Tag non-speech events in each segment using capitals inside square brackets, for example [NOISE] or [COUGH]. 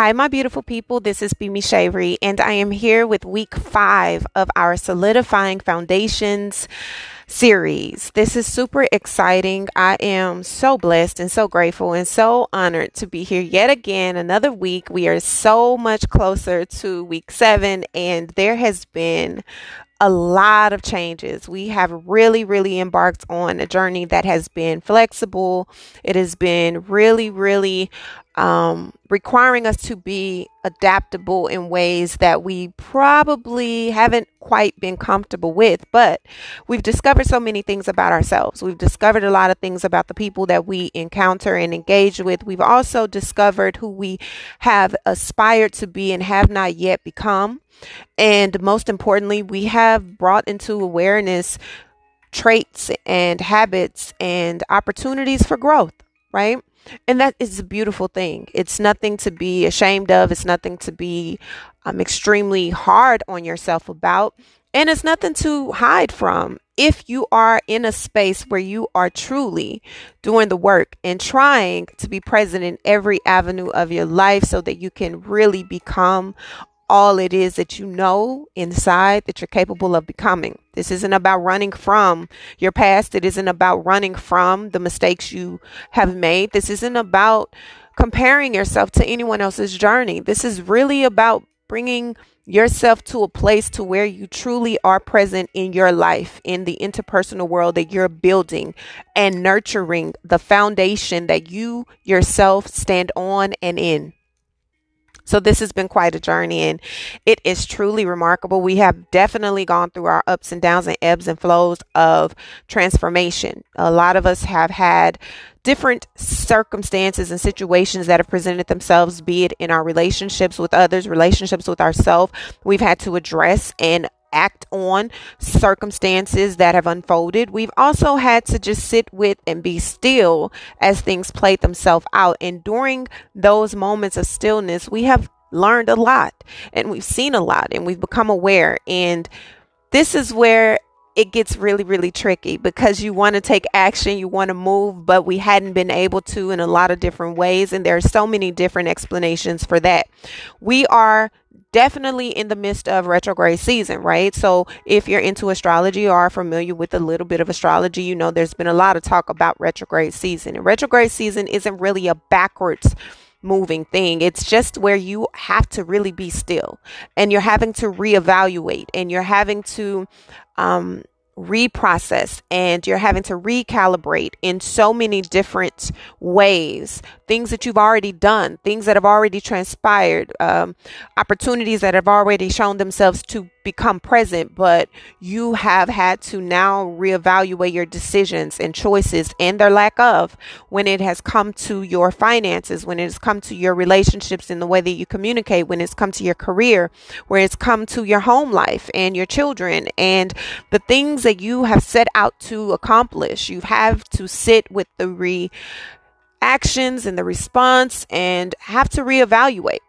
Hi, my beautiful people. This is Bimi Shavery, and I am here with week five of our Solidifying Foundations series. This is super exciting. I am so blessed and so grateful and so honored to be here yet again, another week. We are so much closer to week seven, and there has been a lot of changes. We have really, really embarked on a journey that has been flexible. It has been really, really um, requiring us to be adaptable in ways that we probably haven't quite been comfortable with. But we've discovered so many things about ourselves. We've discovered a lot of things about the people that we encounter and engage with. We've also discovered who we have aspired to be and have not yet become. And most importantly, we have brought into awareness traits and habits and opportunities for growth, right? And that is a beautiful thing. It's nothing to be ashamed of. It's nothing to be um, extremely hard on yourself about. And it's nothing to hide from if you are in a space where you are truly doing the work and trying to be present in every avenue of your life so that you can really become all it is that you know inside that you're capable of becoming. This isn't about running from your past. It isn't about running from the mistakes you have made. This isn't about comparing yourself to anyone else's journey. This is really about bringing yourself to a place to where you truly are present in your life in the interpersonal world that you're building and nurturing the foundation that you yourself stand on and in so this has been quite a journey and it is truly remarkable. We have definitely gone through our ups and downs and ebbs and flows of transformation. A lot of us have had different circumstances and situations that have presented themselves, be it in our relationships with others, relationships with ourselves. We've had to address and act on circumstances that have unfolded. We've also had to just sit with and be still as things played themselves out. And during those moments of stillness, we have learned a lot and we've seen a lot and we've become aware. And this is where it gets really, really tricky because you want to take action, you want to move, but we hadn't been able to in a lot of different ways. And there are so many different explanations for that. We are definitely in the midst of retrograde season, right? So if you're into astrology or are familiar with a little bit of astrology, you know there's been a lot of talk about retrograde season. And retrograde season isn't really a backwards moving thing. It's just where you have to really be still and you're having to reevaluate and you're having to um reprocess and you're having to recalibrate in so many different ways. Things that you've already done things that have already transpired um, opportunities that have already shown themselves to become present, but you have had to now reevaluate your decisions and choices and their lack of when it has come to your finances, when it has come to your relationships in the way that you communicate, when it's come to your career, where it's come to your home life and your children and the things that you have set out to accomplish. You have to sit with the reactions and the response and have to reevaluate.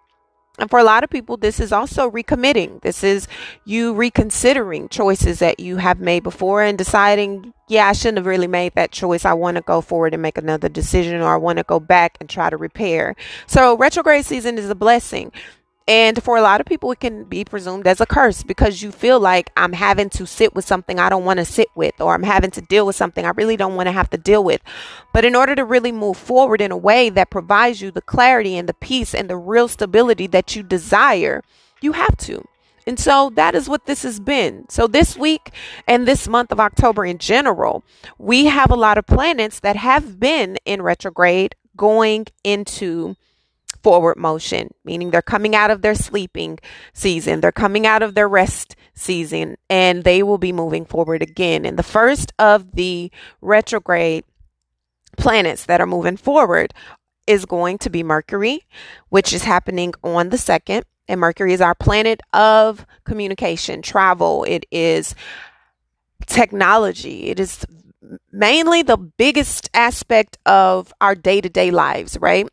And for a lot of people, this is also recommitting. This is you reconsidering choices that you have made before and deciding, yeah, I shouldn't have really made that choice. I want to go forward and make another decision, or I want to go back and try to repair. So, retrograde season is a blessing. And for a lot of people, it can be presumed as a curse because you feel like I'm having to sit with something I don't want to sit with, or I'm having to deal with something I really don't want to have to deal with. But in order to really move forward in a way that provides you the clarity and the peace and the real stability that you desire, you have to. And so that is what this has been. So this week and this month of October in general, we have a lot of planets that have been in retrograde going into forward motion, meaning they're coming out of their sleeping season, they're coming out of their rest season, and they will be moving forward again. And the first of the retrograde planets that are moving forward is going to be Mercury, which is happening on the second. And Mercury is our planet of communication, travel. It is technology. It is mainly the biggest aspect of our day to day lives, right?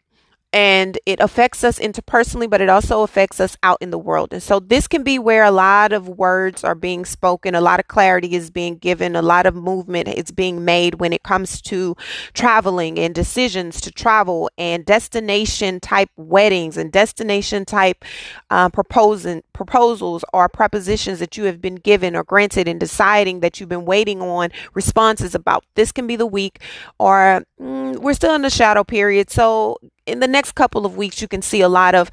And it affects us interpersonally, but it also affects us out in the world. And so this can be where a lot of words are being spoken, a lot of clarity is being given, a lot of movement is being made when it comes to traveling and decisions to travel and destination type weddings and destination type uh, proposing proposals or prepositions that you have been given or granted and deciding that you've been waiting on responses about. This can be the week, or mm, we're still in the shadow period. So in the next couple of weeks, you can see a lot of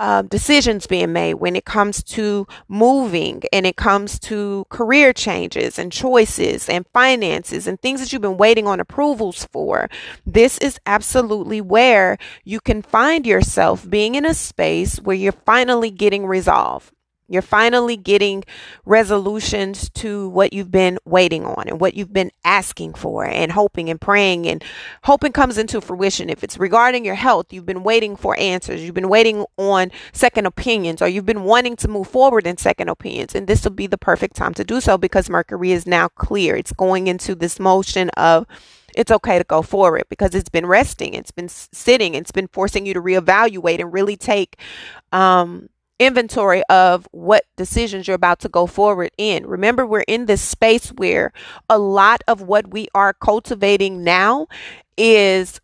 uh, decisions being made when it comes to moving and it comes to career changes and choices and finances and things that you've been waiting on approvals for. This is absolutely where you can find yourself being in a space where you're finally getting resolve. You're finally getting resolutions to what you've been waiting on and what you've been asking for and hoping and praying and hoping comes into fruition. If it's regarding your health, you've been waiting for answers. You've been waiting on second opinions or you've been wanting to move forward in second opinions. And this will be the perfect time to do so because Mercury is now clear. It's going into this motion of it's okay to go forward because it's been resting, it's been sitting, it's been forcing you to reevaluate and really take um inventory of what decisions you're about to go forward in. Remember, we're in this space where a lot of what we are cultivating now is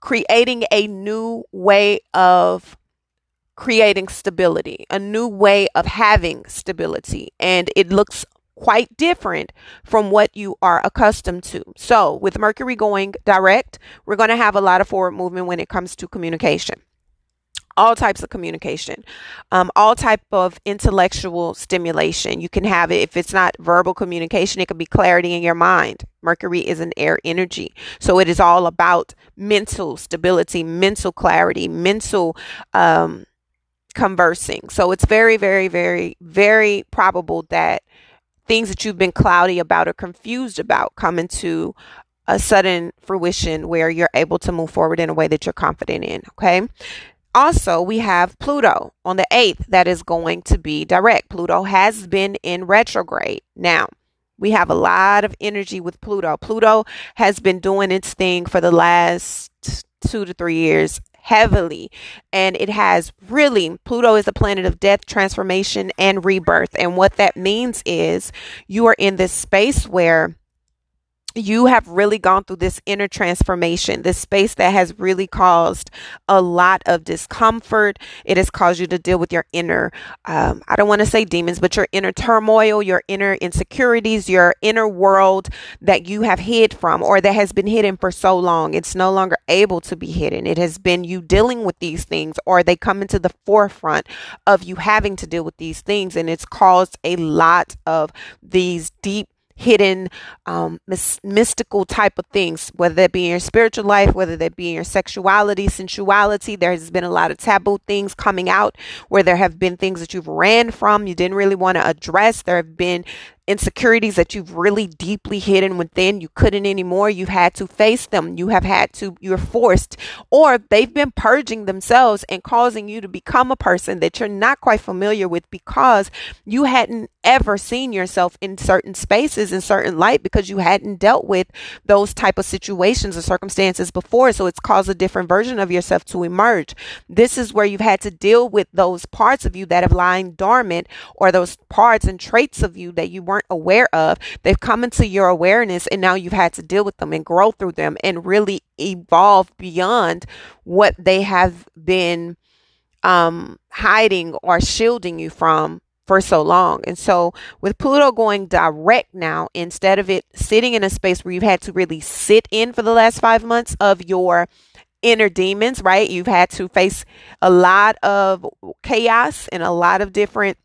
creating a new way of creating stability, a new way of having stability. And it looks quite different from what you are accustomed to. So, with Mercury going direct, we're going to have a lot of forward movement when it comes to communication all types of communication um, all type of intellectual stimulation. You can have it if it's not verbal communication it could be clarity in your mind. Mercury is an air energy. So it is all about mental stability mental clarity mental um, conversing. So it's very very very very probable that things that you've been cloudy about or confused about come into a sudden fruition where you're able to move forward in a way that you're confident in okay also, we have Pluto on the 8th that is going to be direct. Pluto has been in retrograde. Now, we have a lot of energy with Pluto. Pluto has been doing its thing for the last two to three years heavily and it has really Pluto is the planet of death transformation and rebirth and what that means is you are in this space where you have really gone through this inner transformation, this space that has really caused a lot of discomfort. It has caused you to deal with your inner, um, I don't want to say demons, but your inner turmoil, your inner insecurities, your inner world that you have hid from or that has been hidden for so long. It's no longer able to be hidden. It has been you dealing with these things or they come into the forefront of you having to deal with these things. And it's caused a lot of these deep hidden um, mis- mystical type of things, whether that be in your spiritual life, whether that be in your sexuality, sensuality. There has been a lot of taboo things coming out where there have been things that you've ran from, you didn't really want to address. There have been insecurities that you've really deeply hidden within, you couldn't anymore. You've had to face them. You have had to, you're forced, or they've been purging themselves and causing you to become a person that you're not quite familiar with because you hadn't ever seen yourself in certain spaces in certain light because you hadn't dealt with those type of situations or circumstances before so it's caused a different version of yourself to emerge this is where you've had to deal with those parts of you that have lying dormant or those parts and traits of you that you weren't aware of they've come into your awareness and now you've had to deal with them and grow through them and really evolve beyond what they have been um, hiding or shielding you from for so long. And so with Pluto going direct now, instead of it sitting in a space where you've had to really sit in for the last five months of your inner demons, right? You've had to face a lot of chaos and a lot of different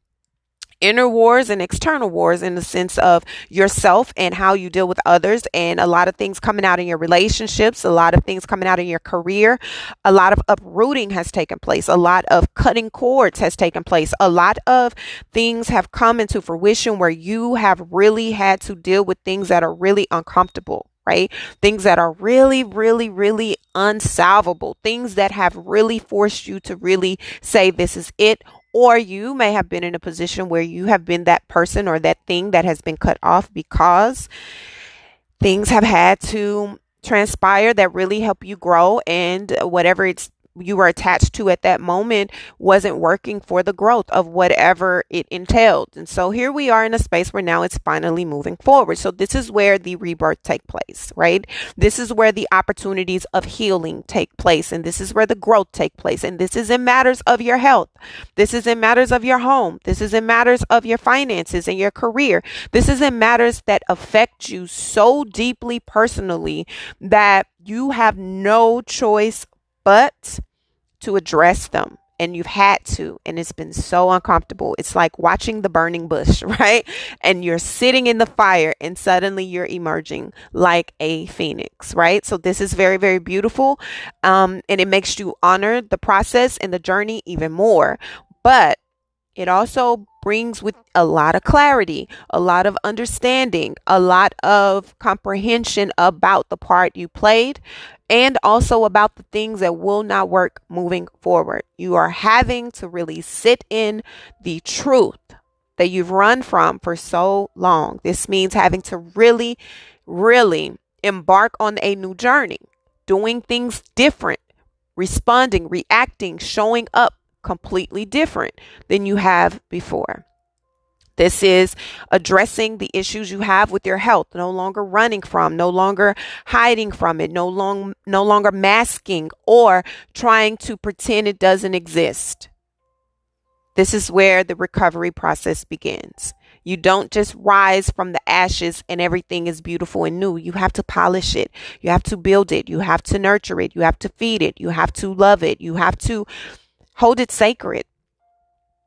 inner wars and external wars in the sense of yourself and how you deal with others and a lot of things coming out in your relationships a lot of things coming out in your career. A lot of uprooting has taken place. A lot of cutting cords has taken place. A lot of things have come into fruition where you have really had to deal with things that are really uncomfortable right? Things that are really, really, really unsolvable, things that have really forced you to really say, this is it, or you may have been in a position where you have been that person or that thing that has been cut off because things have had to transpire that really help you grow and whatever it's you were attached to at that moment wasn't working for the growth of whatever it entailed. And so here we are in a space where now it's finally moving forward. So this is where the rebirth take place, right? This is where the opportunities of healing take place and this is where the growth take place. And this is in matters of your health. This is in matters of your home. This is in matters of your finances and your career. This is in matters that affect you so deeply personally that you have no choice but to address them and you've had to and it's been so uncomfortable. It's like watching the burning bush [LAUGHS] right? And you're sitting in the fire and suddenly you're emerging like a phoenix right? So this is very very beautiful um, and it makes you honor the process and the journey even more. But it also brings with a lot of clarity, a lot of understanding, a lot of comprehension about the part you played, and also about the things that will not work moving forward. You are having to really sit in the truth that you've run from for so long. This means having to really, really embark on a new journey, doing things different, responding, reacting, showing up completely different than you have before. This is addressing the issues you have with your health, no longer running from, no longer hiding from it, no long no longer masking or trying to pretend it doesn't exist. This is where the recovery process begins. You don't just rise from the ashes and everything is beautiful and new. You have to polish it. You have to build it. You have to nurture it. You have to feed it. You have to love it. You have to Hold it sacred.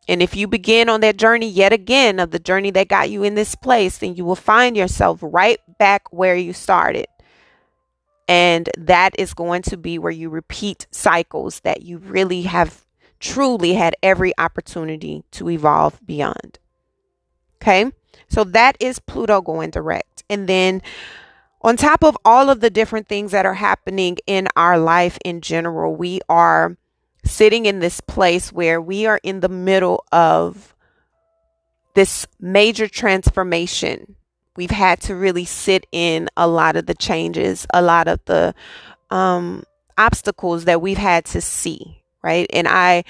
And if you begin on that journey yet again of the journey that got you in this place, then you will find yourself right back where you started. And that is going to be where you repeat cycles that you really have truly had every opportunity to evolve beyond. Okay. So that is Pluto going direct. And then on top of all of the different things that are happening in our life in general, we are sitting in this place where we are in the middle of this major transformation. We've had to really sit in a lot of the changes, a lot of the um, obstacles that we've had to see, right? And I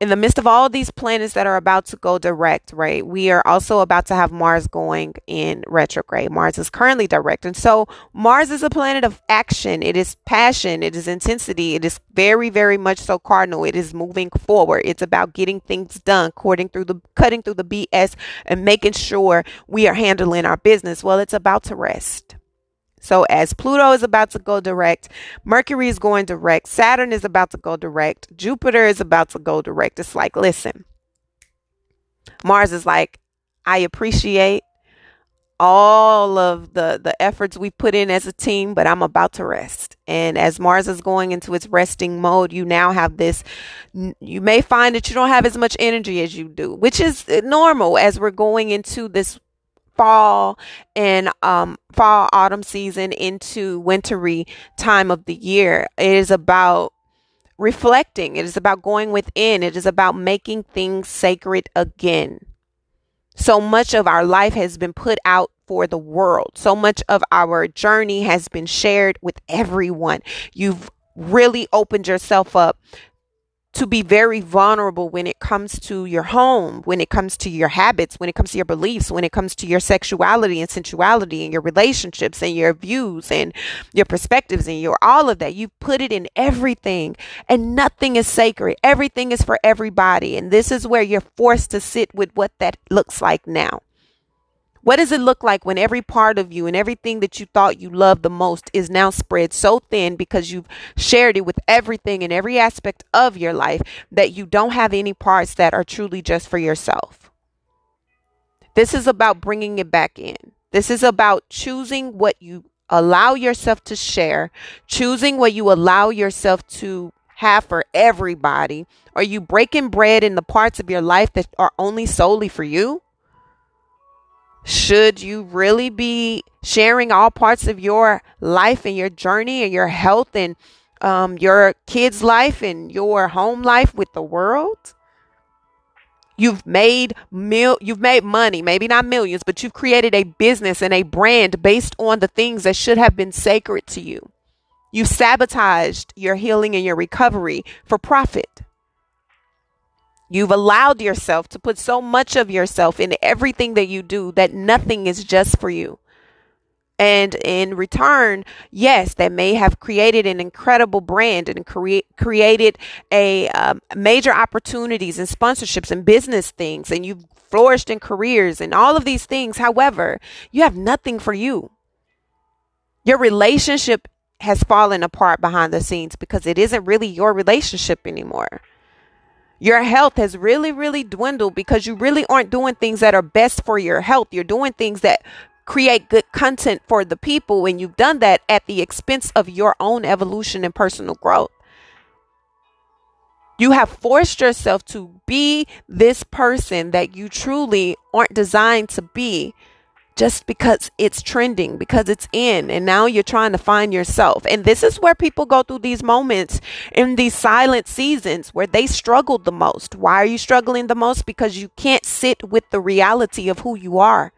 in the midst of all these planets that are about to go direct, right, we are also about to have Mars going in retrograde. Mars is currently direct. And so Mars is a planet of action. It is passion. It is intensity. It is very, very much so cardinal. It is moving forward. It's about getting things done, cutting through the cutting through the BS and making sure we are handling our business. Well, it's about to rest. So, as Pluto is about to go direct, Mercury is going direct, Saturn is about to go direct, Jupiter is about to go direct. It's like, listen, Mars is like, I appreciate all of the the efforts we put in as a team but i'm about to rest and as mars is going into its resting mode you now have this you may find that you don't have as much energy as you do which is normal as we're going into this fall and um, fall autumn season into wintry time of the year. It is about reflecting. It is about going within. It is about making things sacred again. So much of our life has been put out for the world. So much of our journey has been shared with everyone. You've really opened yourself up to be very vulnerable when it comes to your home, when it comes to your habits, when it comes to your beliefs, when it comes to your sexuality and sensuality and your relationships and your views and your perspectives and your all of that. You put it in everything and nothing is sacred. Everything is for everybody. And this is where you're forced to sit with what that looks like now. What does it look like when every part of you and everything that you thought you loved the most is now spread so thin because you've shared it with everything and every aspect of your life that you don't have any parts that are truly just for yourself? This is about bringing it back in. This is about choosing what you allow yourself to share, choosing what you allow yourself to have for everybody. Are you breaking bread in the parts of your life that are only solely for you? Should you really be sharing all parts of your life and your journey and your health and um, your kids' life and your home life with the world? You've made mil- you've made money, maybe not millions, but you've created a business and a brand based on the things that should have been sacred to you. You sabotaged your healing and your recovery for profit. You've allowed yourself to put so much of yourself in everything that you do that nothing is just for you. And in return, yes, that may have created an incredible brand and create, created a um, major opportunities and sponsorships and business things, and you've flourished in careers and all of these things. However, you have nothing for you. Your relationship has fallen apart behind the scenes because it isn't really your relationship anymore. Your health has really, really dwindled because you really aren't doing things that are best for your health. You're doing things that create good content for the people and you've done that at the expense of your own evolution and personal growth. You have forced yourself to be this person that you truly aren't designed to be just because it's trending, because it's in, and now you're trying to find yourself. And this is where people go through these moments in these silent seasons where they struggled the most. Why are you struggling the most? Because you can't sit with the reality of who you are.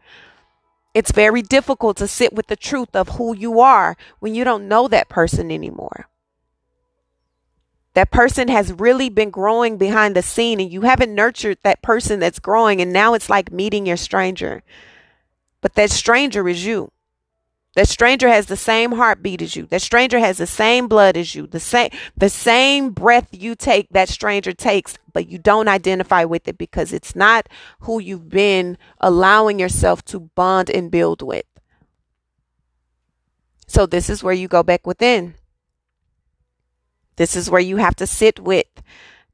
It's very difficult to sit with the truth of who you are when you don't know that person anymore. That person has really been growing behind the scene and you haven't nurtured that person that's growing. And now it's like meeting your stranger. But that stranger is you. That stranger has the same heartbeat as you. That stranger has the same blood as you. The same the same breath you take that stranger takes, but you don't identify with it because it's not who you've been allowing yourself to bond and build with. So this is where you go back within. This is where you have to sit with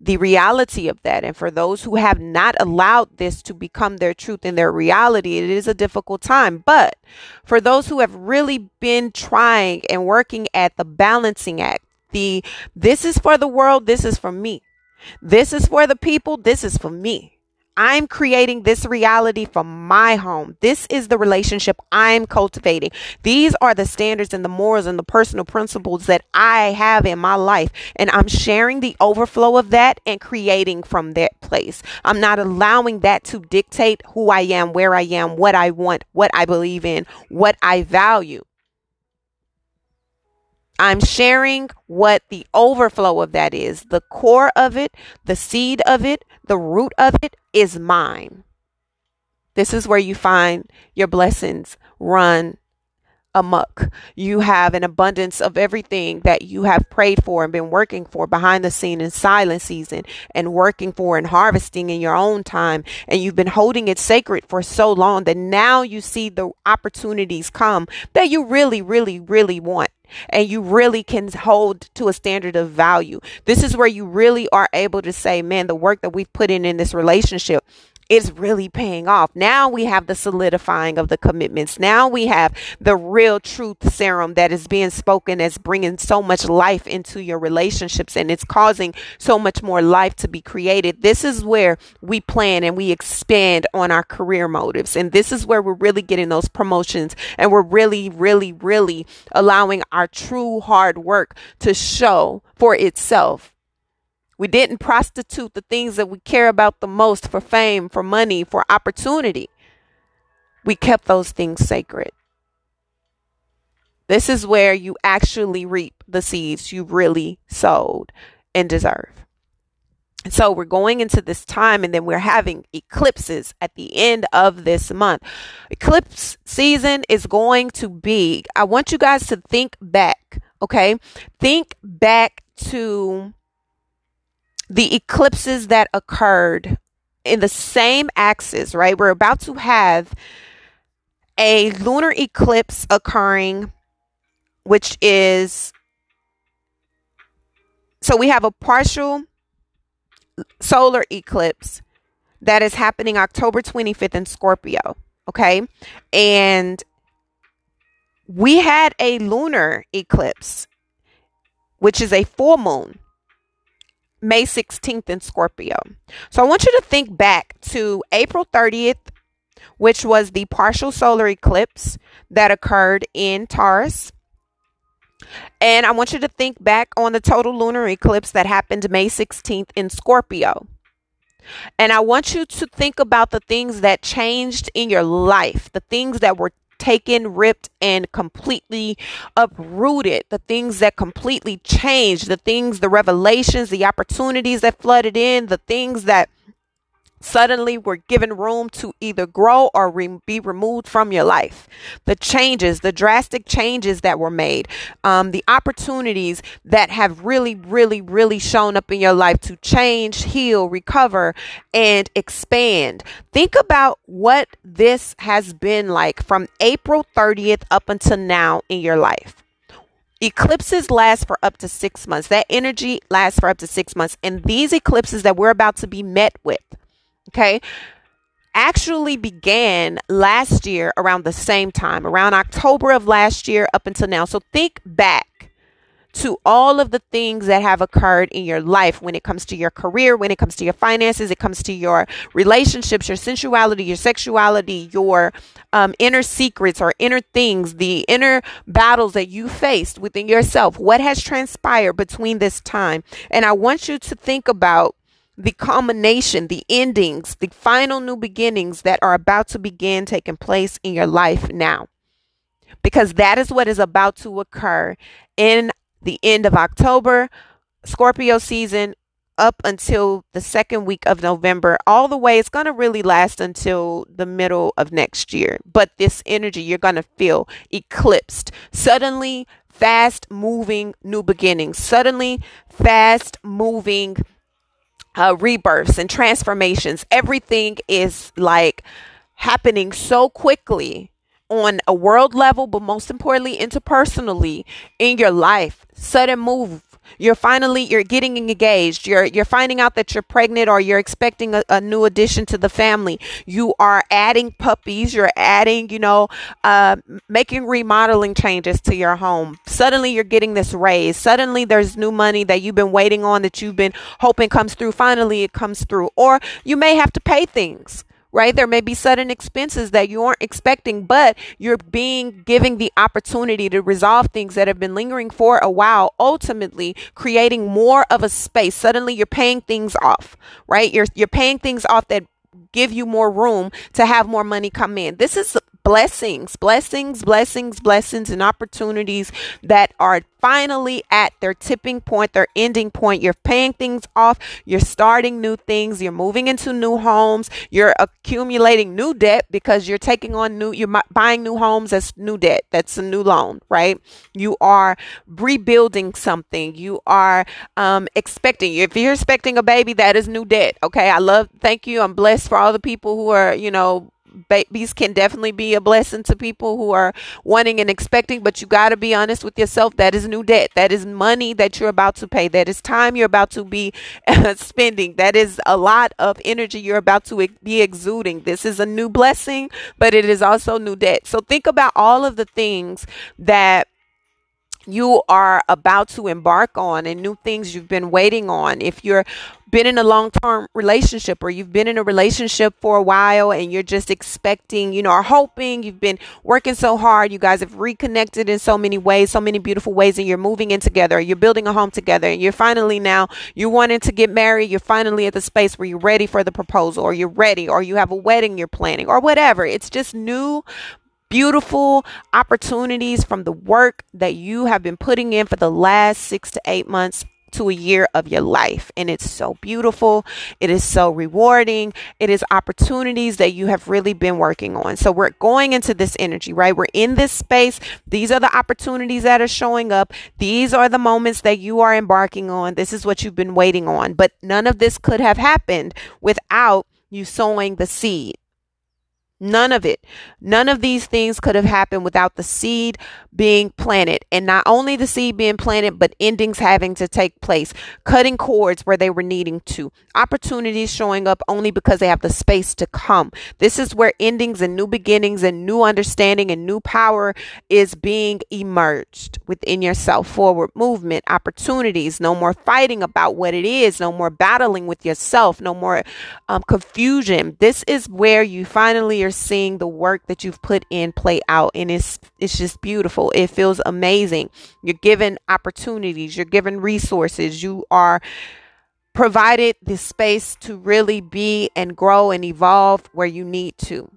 the reality of that. And for those who have not allowed this to become their truth and their reality, it is a difficult time. But for those who have really been trying and working at the balancing act, the this is for the world, this is for me. This is for the people, this is for me. I'm creating this reality for my home. This is the relationship I'm cultivating. These are the standards and the morals and the personal principles that I have in my life. And I'm sharing the overflow of that and creating from that place. I'm not allowing that to dictate who I am, where I am, what I want, what I believe in, what I value. I'm sharing what the overflow of that is. The core of it, the seed of it, the root of it is mine. This is where you find your blessings run amuck. You have an abundance of everything that you have prayed for and been working for behind the scene in silent season and working for and harvesting in your own time. And you've been holding it sacred for so long that now you see the opportunities come that you really, really, really want and you really can hold to a standard of value. This is where you really are able to say, man, the work that we've put in in this relationship is really paying off. Now we have the solidifying of the commitments. Now we have the real truth serum that is being spoken as bringing so much life into your relationships and it's causing so much more life to be created. This is where we plan and we expand on our career motives. And this is where we're really getting those promotions and we're really, really, really allowing our true hard work to show for itself we didn't prostitute the things that we care about the most for fame, for money, for opportunity. We kept those things sacred. This is where you actually reap the seeds you really sowed and deserve. So we're going into this time and then we're having eclipses at the end of this month. Eclipse season is going to be, I want you guys to think back, okay? Think back to the eclipses that occurred in the same axis, right? We're about to have a lunar eclipse occurring, which is so we have a partial solar eclipse that is happening October 25th in Scorpio. Okay. And we had a lunar eclipse, which is a full moon May 16th in Scorpio. So I want you to think back to April 30th, which was the partial solar eclipse that occurred in Taurus. And I want you to think back on the total lunar eclipse that happened May 16th in Scorpio. And I want you to think about the things that changed in your life, the things that were taken, ripped, and completely uprooted. The things that completely changed, the things, the revelations, the opportunities that flooded in, the things that suddenly were given room to either grow or re- be removed from your life. The changes, the drastic changes that were made, um, the opportunities that have really, really, really shown up in your life to change, heal, recover, and expand. Think about what this has been like from April 30th up until now in your life. Eclipses last for up to six months. That energy lasts for up to six months. And these eclipses that we're about to be met with okay, actually began last year around the same time, around October of last year up until now. So think back to all of the things that have occurred in your life when it comes to your career, when it comes to your finances, it comes to your relationships, your sensuality, your sexuality, your um, inner secrets or inner things, the inner battles that you faced within yourself. What has transpired between this time? And I want you to think about the culmination, the endings, the final new beginnings that are about to begin taking place in your life now. Because that is what is about to occur in the end of October, Scorpio season, up until the second week of November, all the way. It's going to really last until the middle of next year. But this energy you're going to feel eclipsed. Suddenly, fast moving new beginnings. Suddenly, fast moving uh, rebirths and transformations. Everything is like happening so quickly on a world level, but most importantly, interpersonally in your life. Sudden move you're finally you're getting engaged. You're you're finding out that you're pregnant or you're expecting a, a new addition to the family. You are adding puppies. You're adding you know uh, making remodeling changes to your home. Suddenly you're getting this raise. Suddenly there's new money that you've been waiting on that you've been hoping comes through. Finally it comes through. Or you may have to pay things right? There may be sudden expenses that you aren't expecting, but you're being giving the opportunity to resolve things that have been lingering for a while, ultimately creating more of a space. Suddenly you're paying things off, right? You're you're paying things off that give you more room to have more money come in. This is blessings, blessings, blessings, blessings, and opportunities that are finally at their tipping point, their ending point. You're paying things off, you're starting new things, you're moving into new homes, you're accumulating new debt because you're taking on new, you're buying new homes. That's new debt, that's a new loan, right? You are rebuilding something, you are um, expecting, if you're expecting a baby, that is new debt, okay? I love, thank you. I'm blessed for all the people who are, you know, babies can definitely be a blessing to people who are wanting and expecting, but you got to be honest with yourself. That is new debt. That is money that you're about to pay. That is time you're about to be [LAUGHS] spending. That is a lot of energy you're about to be exuding. This is a new blessing, but it is also new debt. So think about all of the things that you are about to embark on and new things you've been waiting on. If you're been in a long term relationship or you've been in a relationship for a while and you're just expecting, you know, or hoping you've been working so hard, you guys have reconnected in so many ways, so many beautiful ways, and you're moving in together, you're building a home together, and you're finally now you're wanting to get married, you're finally at the space where you're ready for the proposal, or you're ready, or you have a wedding you're planning, or whatever. It's just new beautiful opportunities from the work that you have been putting in for the last six to eight months to a year of your life. And it's so beautiful. It is so rewarding. It is opportunities that you have really been working on. So we're going into this energy, right? We're in this space. These are the opportunities that are showing up. These are the moments that you are embarking on. This is what you've been waiting on. But none of this could have happened without you sowing the seed. None of it. None of these things could have happened without the seed being planted. And not only the seed being planted, but endings having to take place, cutting cords where they were needing to, opportunities showing up only because they have the space to come. This is where endings and new beginnings and new understanding and new power is being emerged within yourself. Forward movement, opportunities, no more fighting about what it is, no more battling with yourself, no more um, confusion. This is where you finally are seeing the work that you've put in play out and it's it's just beautiful it feels amazing you're given opportunities you're given resources you are provided the space to really be and grow and evolve where you need to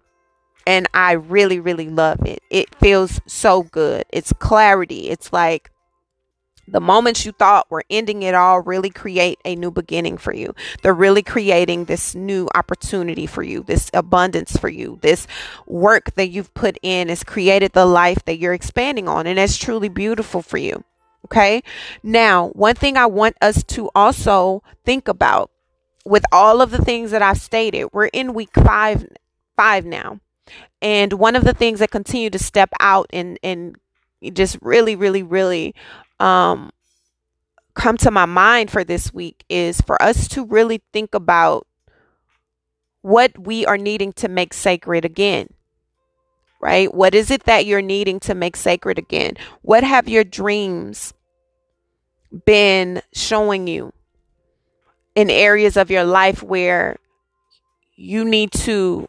And I really, really love it. It feels so good. It's clarity. It's like the moments you thought were ending it all really create a new beginning for you. They're really creating this new opportunity for you, this abundance for you. This work that you've put in has created the life that you're expanding on, and that's truly beautiful for you. Okay. Now, one thing I want us to also think about with all of the things that I've stated, we're in week five, five now. And one of the things that continue to step out and, and just really, really, really um, come to my mind for this week is for us to really think about what we are needing to make sacred again. Right? What is it that you're needing to make sacred again? What have your dreams been showing you in areas of your life where you need to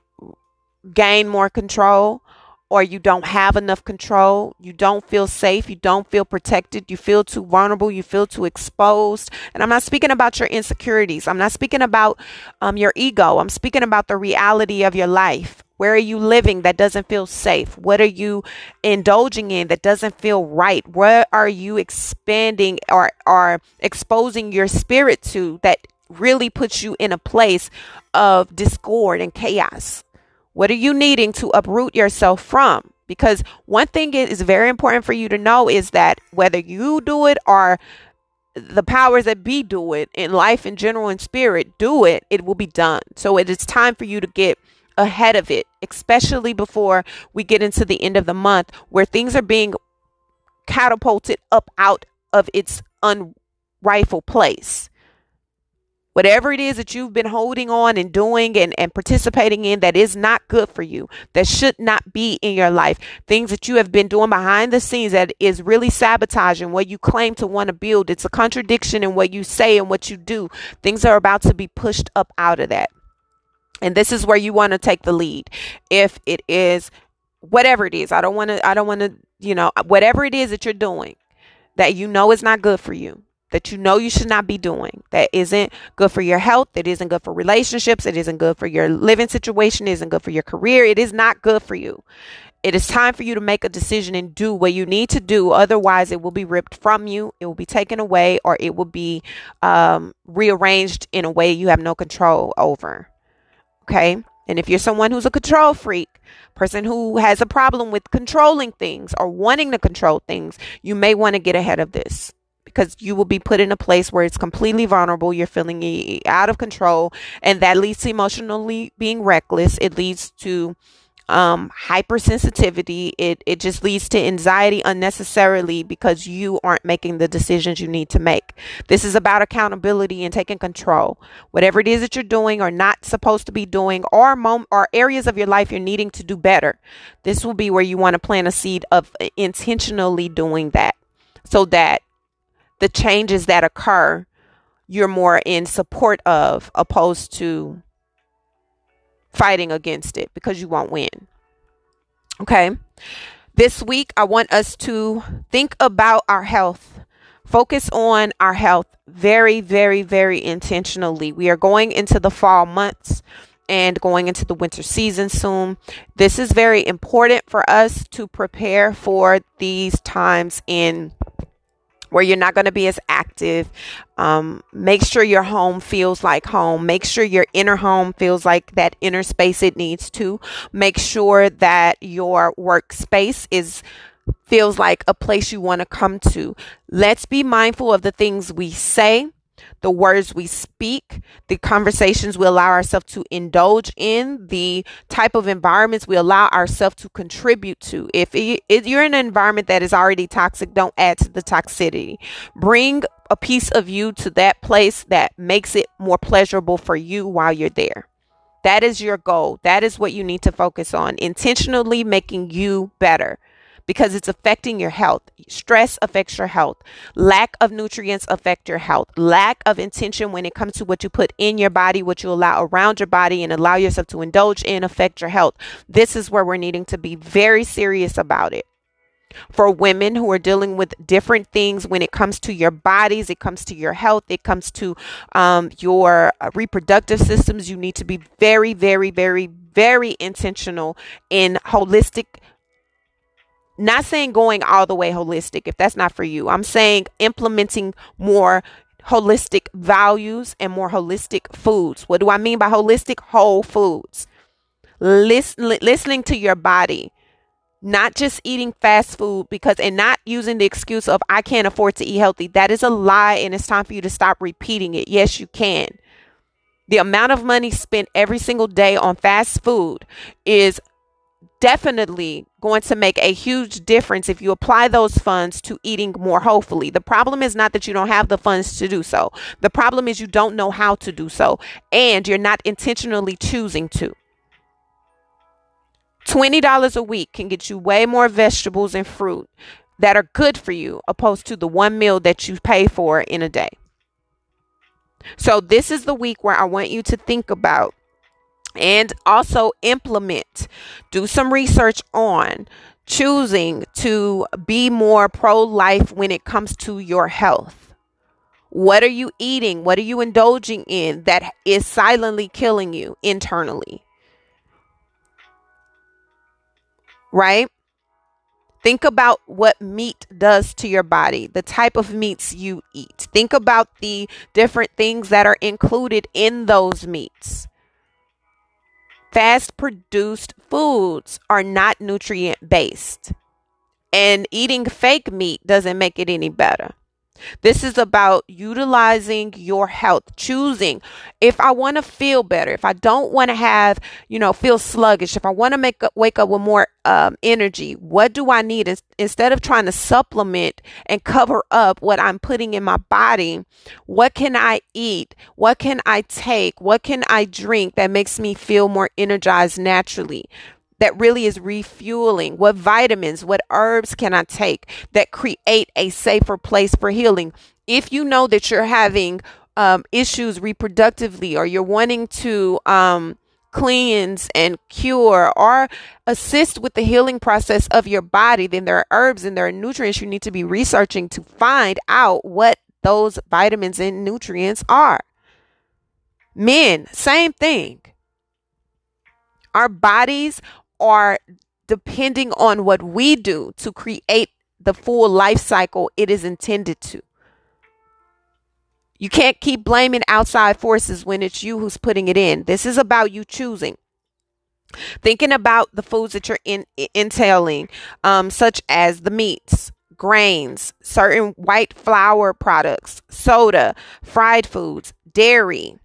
gain more control or you don't have enough control, you don't feel safe, you don't feel protected, you feel too vulnerable, you feel too exposed. And I'm not speaking about your insecurities. I'm not speaking about um, your ego. I'm speaking about the reality of your life. Where are you living that doesn't feel safe? What are you indulging in that doesn't feel right? What are you expanding or, or exposing your spirit to that really puts you in a place of discord and chaos? What are you needing to uproot yourself from? Because one thing is very important for you to know is that whether you do it or the powers that be do it in life in general and spirit do it, it will be done. So it is time for you to get ahead of it, especially before we get into the end of the month where things are being catapulted up out of its unrightful place whatever it is that you've been holding on and doing and, and participating in that is not good for you, that should not be in your life, things that you have been doing behind the scenes that is really sabotaging what you claim to want to build. It's a contradiction in what you say and what you do. Things are about to be pushed up out of that. And this is where you want to take the lead. If it is whatever it is, I don't want to, I don't want to, you know, whatever it is that you're doing that you know is not good for you that you know you should not be doing that isn't good for your health that isn't good for relationships it isn't good for your living situation it isn't good for your career it is not good for you. It is time for you to make a decision and do what you need to do otherwise it will be ripped from you it will be taken away or it will be um, rearranged in a way you have no control over okay? And if you're someone who's a control freak person who has a problem with controlling things or wanting to control things you may want to get ahead of this because you will be put in a place where it's completely vulnerable. You're feeling out of control, and that leads to emotionally being reckless. It leads to um, hypersensitivity. It it just leads to anxiety unnecessarily because you aren't making the decisions you need to make. This is about accountability and taking control. Whatever it is that you're doing or not supposed to be doing, or mom- or areas of your life you're needing to do better. This will be where you want to plant a seed of intentionally doing that, so that the changes that occur you're more in support of opposed to fighting against it because you won't win. Okay. This week, I want us to think about our health. Focus on our health very, very, very intentionally. We are going into the fall months and going into the winter season soon. This is very important for us to prepare for these times in where you're not going to be as active. Um, make sure your home feels like home. Make sure your inner home feels like that inner space it needs to. Make sure that your workspace is feels like a place you want to come to. Let's be mindful of the things we say the words we speak, the conversations we allow ourselves to indulge in, the type of environments we allow ourselves to contribute to. If, if you're in an environment that is already toxic, don't add to the toxicity. Bring a piece of you to that place that makes it more pleasurable for you while you're there. That is your goal. That is what you need to focus on. Intentionally making you better because it's affecting your health. Stress affects your health. Lack of nutrients affect your health. Lack of intention when it comes to what you put in your body, what you allow around your body and allow yourself to indulge in affect your health. This is where we're needing to be very serious about it for women who are dealing with different things when it comes to your bodies, it comes to your health, it comes to um, your reproductive systems. You need to be very, very, very, very intentional in holistic not saying going all the way holistic if that's not for you. I'm saying implementing more holistic values and more holistic foods. What do I mean by holistic? Whole foods. Listen, listening to your body, not just eating fast food because and not using the excuse of I can't afford to eat healthy. That is a lie and it's time for you to stop repeating it. Yes, you can. The amount of money spent every single day on fast food is definitely going to make a huge difference if you apply those funds to eating more hopefully. The problem is not that you don't have the funds to do so. The problem is you don't know how to do so and you're not intentionally choosing to. $20 a week can get you way more vegetables and fruit that are good for you opposed to the one meal that you pay for in a day. So, this is the week where I want you to think about and also implement, do some research on choosing to be more pro life when it comes to your health. What are you eating? What are you indulging in that is silently killing you internally? right? Think about what meat does to your body, the type of meats you eat. Think about the different things that are included in those meats. Fast produced foods are not nutrient based, and eating fake meat doesn't make it any better. This is about utilizing your health, choosing if I want to feel better, if I don't want to have, you know, feel sluggish, if I want to make up, wake up with more um, energy, what do I need? Instead of trying to supplement and cover up what I'm putting in my body, what can I eat? What can I take? What can I drink that makes me feel more energized naturally? That really is refueling? What vitamins, what herbs can I take that create a safer place for healing? If you know that you're having um, issues reproductively or you're wanting to um, cleanse and cure or assist with the healing process of your body, then there are herbs and there are nutrients you need to be researching to find out what those vitamins and nutrients are. Men, same thing. Our bodies are depending on what we do to create the full life cycle it is intended to. You can't keep blaming outside forces when it's you who's putting it in. This is about you choosing. Thinking about the foods that you're in, entailing, um, such as the meats, grains, certain white flour products, soda, fried foods, dairy,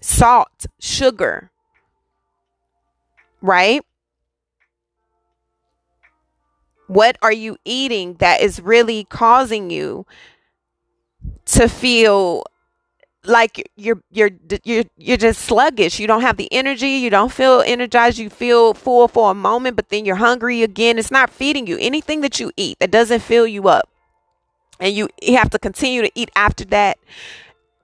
salt, sugar, right? What are you eating that is really causing you to feel like you're you're you're you're just sluggish. You don't have the energy. You don't feel energized. You feel full for a moment, but then you're hungry again. It's not feeding you. Anything that you eat that doesn't fill you up, and you, have to continue to eat after that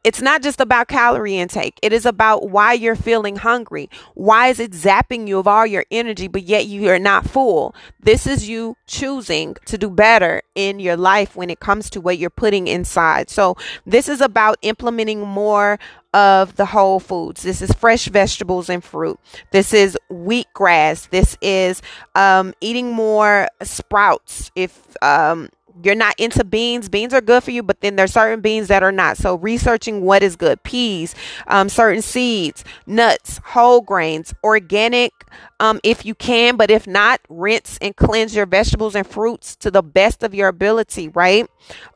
it's not just about calorie intake. It is about why you're feeling hungry. Why is it zapping you of all your energy, but yet you are not full? This is you choosing to do better in your life when it comes to what you're putting inside. So, this is about implementing more of the whole foods. This is fresh vegetables and fruit. This is wheatgrass. This is um, eating more sprouts. If um, you're not into beans, beans are good for you, but then there's certain beans that are not. So researching what is good, peas, um, certain seeds, nuts, whole grains, organic, um, if you can, but if not, rinse and cleanse your vegetables and fruits to the best of your ability, right?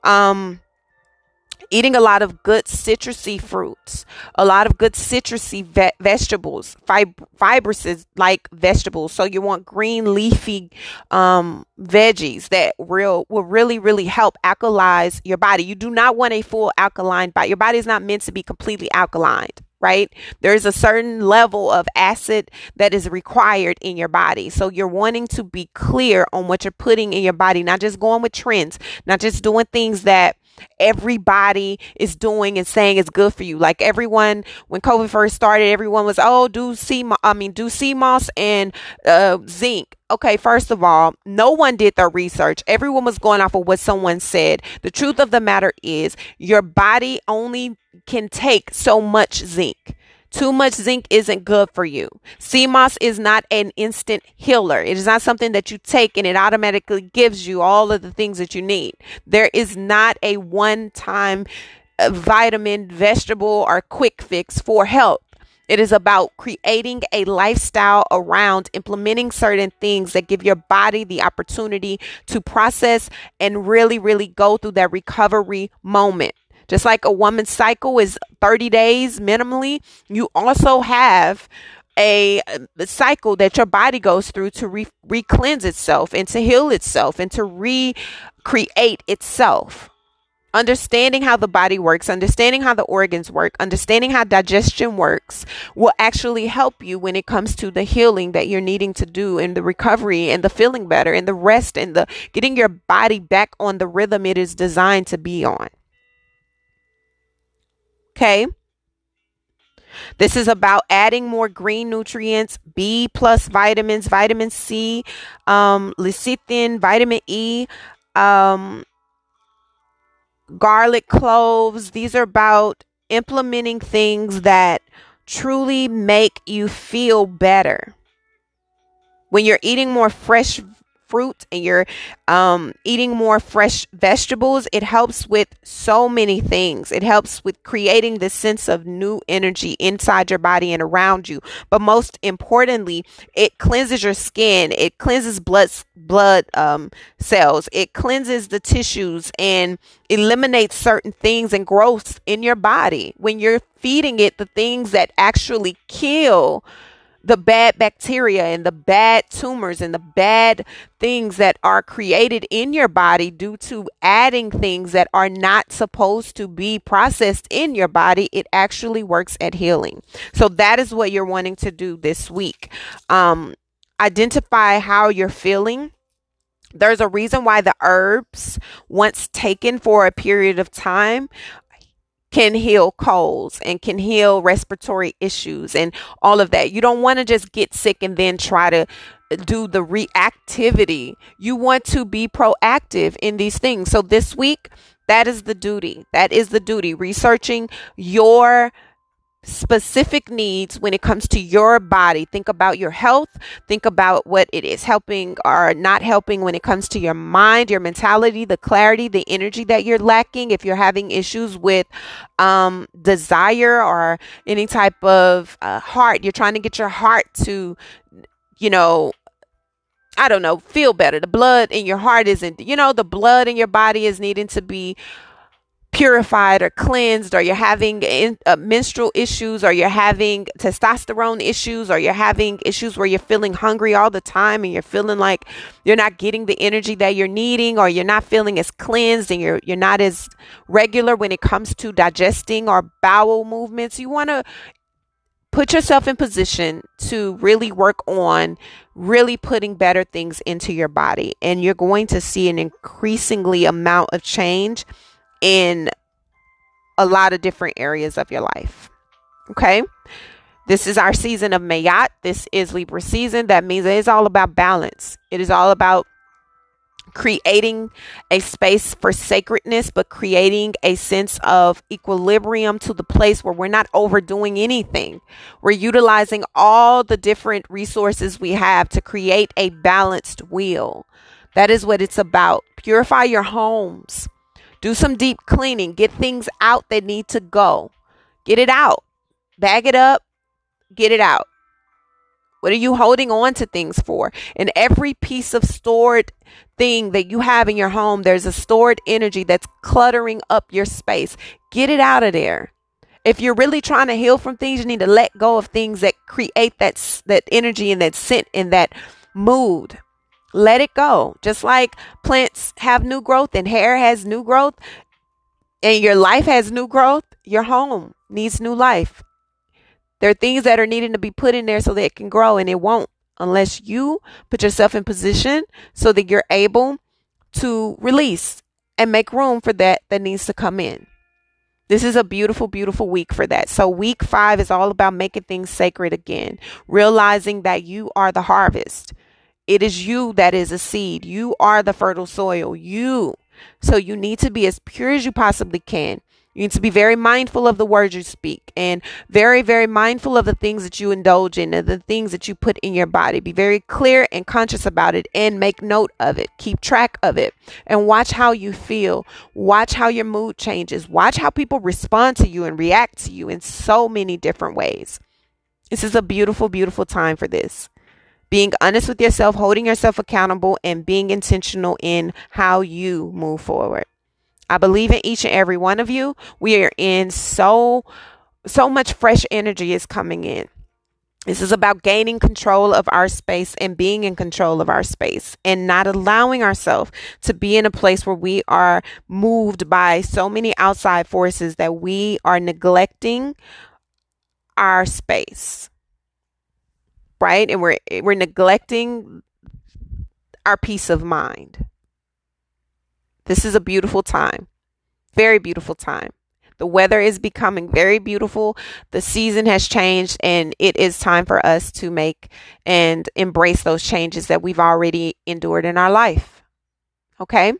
Um, eating a lot of good citrusy fruits, a lot of good citrusy ve- vegetables, fib- fibrous like vegetables. So you want green leafy um, veggies that real will really really help alkalize your body. You do not want a full alkaline body. Your body is not meant to be completely alkaline right? There's a certain level of acid that is required in your body. So you're wanting to be clear on what you're putting in your body, not just going with trends, not just doing things that everybody is doing and saying is good for you. Like everyone, when COVID first started, everyone was, oh, do sea, I mean, do sea moss and uh, zinc. Okay, first of all, no one did their research. Everyone was going off of what someone said. The truth of the matter is, your body only can take so much zinc. Too much zinc isn't good for you. Moss is not an instant healer. It is not something that you take and it automatically gives you all of the things that you need. There is not a one time uh, vitamin, vegetable, or quick fix for health. It is about creating a lifestyle around implementing certain things that give your body the opportunity to process and really, really go through that recovery moment. Just like a woman's cycle is 30 days minimally, you also have a, cycle that your body goes through to re, re-cleanse itself and to heal itself and to recreate itself understanding how the body works, understanding how the organs work, understanding how digestion works will actually help you when it comes to the healing that you're needing to do and the recovery and the feeling better and the rest and the getting your body back on the rhythm it is designed to be on. Okay. This is about adding more green nutrients, B plus vitamins, vitamin C, um, lecithin, vitamin E, um, garlic cloves. These are about implementing things that truly make you feel better. When you're eating more fresh fruit and you're um, eating more fresh vegetables, it helps with so many things. It helps with creating this sense of new energy inside your body and around you. But most importantly, it cleanses your skin. It cleanses blood blood um, cells. It cleanses the tissues and eliminates certain things and growths in your body when you're feeding it the things that actually kill the bad bacteria and the bad tumors and the bad things that are created in your body due to adding things that are not supposed to be processed in your body, it actually works at healing. So that is what you're wanting to do this week. Um, identify how you're feeling. There's a reason why the herbs, once taken for a period of time, can heal colds and can heal respiratory issues and all of that. You don't want to just get sick and then try to uh, do the reactivity. You want to be proactive in these things. So this week, that is the duty. That is the duty. Researching your specific needs when it comes to your body. Think about your health. Think about what it is helping or not helping when it comes to your mind, your mentality, the clarity, the energy that you're lacking. If you're having issues with um, desire or any type of uh, heart, you're trying to get your heart to, you know, I don't know, feel better. The blood in your heart isn't, you know, the blood in your body is needing to be purified or cleansed? Or you're having in, uh, menstrual issues? Or you're having testosterone issues? Or you're having issues where you're feeling hungry all the time and you're feeling like you're not getting the energy that you're needing or you're not feeling as cleansed and you're you're not as regular when it comes to digesting or bowel movements? You want to put yourself in position to really work on really putting better things into your body and you're going to see an increasingly amount of change in a lot of different areas of your life. Okay. This is our season of Ma'at. This is Libra season. That means it is all about balance. It is all about creating a space for sacredness, but creating a sense of equilibrium to the place where we're not overdoing anything. We're utilizing all the different resources we have to create a balanced wheel. That is what it's about. Purify your homes. Do some deep cleaning. Get things out that need to go. Get it out. Bag it up. Get it out. What are you holding on to things for? In every piece of stored thing that you have in your home, there's a stored energy that's cluttering up your space. Get it out of there. If you're really trying to heal from things, you need to let go of things that create that that energy and that scent and that mood. Let it go. Just like plants have new growth and hair has new growth and your life has new growth, your home needs new life. There are things that are needing to be put in there so that it can grow and it won't unless you put yourself in position so that you're able to release and make room for that that needs to come in. This is a beautiful, beautiful week for that. So, week five is all about making things sacred again, realizing that you are the harvest. It is you that is a seed. You are the fertile soil. You. So you need to be as pure as you possibly can. You need to be very mindful of the words you speak and very, very mindful of the things that you indulge in and the things that you put in your body. Be very clear and conscious about it and make note of it. Keep track of it and watch how you feel. Watch how your mood changes. Watch how people respond to you and react to you in so many different ways. This is a beautiful, beautiful time for this. Being honest with yourself, holding yourself accountable, and being intentional in how you move forward. I believe in each and every one of you. We are in so, so much fresh energy is coming in. This is about gaining control of our space and being in control of our space and not allowing ourselves to be in a place where we are moved by so many outside forces that we are neglecting our space. Right? And we're we're neglecting our peace of mind. This is a beautiful time. Very beautiful time. The weather is becoming very beautiful. The season has changed, and it is time for us to make and embrace those changes that we've already endured in our life. Okay?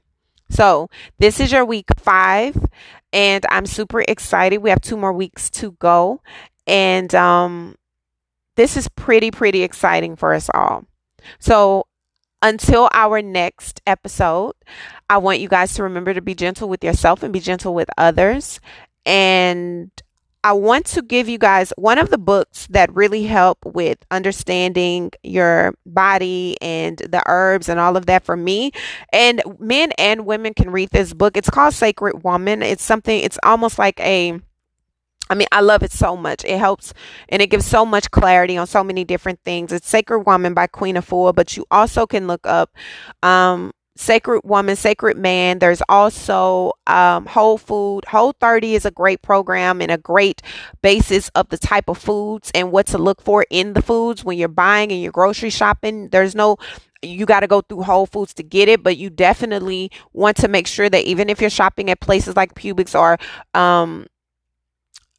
So, this is your week five, and I'm super excited. We have two more weeks to go, and um, this is pretty, pretty exciting for us all. So, until our next episode, I want you guys to remember to be gentle with yourself and be gentle with others. And I want to give you guys one of the books that really help with understanding your body and the herbs and all of that for me. And men and women can read this book. It's called Sacred Woman. It's something, it's almost like a I mean, I love it so much. It helps and it gives so much clarity on so many different things. It's Sacred Woman by Queen Afua, but you also can look up um, Sacred Woman, Sacred Man. There's also um, Whole Food. Whole 30 is a great program and a great basis of the type of foods and what to look for in the foods when you're buying and you're grocery shopping. There's no you got to go through Whole Foods to get it, but you definitely want to make sure that even if you're shopping at places like Publix or um,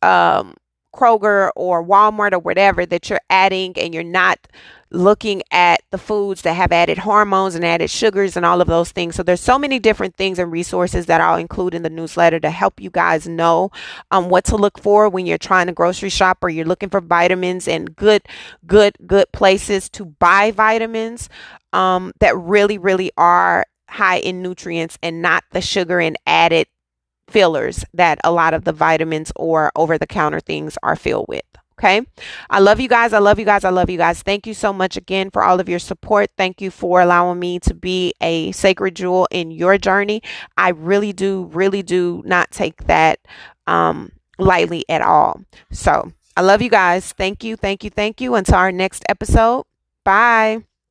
um, Kroger or Walmart or whatever that you're adding and you're not looking at the foods that have added hormones and added sugars and all of those things. So there's so many different things and resources that I'll include in the newsletter to help you guys know um, what to look for when you're trying to grocery shop or you're looking for vitamins and good, good, good places to buy vitamins um, that really, really are high in nutrients and not the sugar and added fillers that a lot of the vitamins or over the counter things are filled with. Okay. I love you guys. I love you guys. I love you guys. Thank you so much again for all of your support. Thank you for allowing me to be a sacred jewel in your journey. I really do, really do not take that um, lightly at all. So I love you guys. Thank you. Thank you. Thank you. Until our next episode. Bye.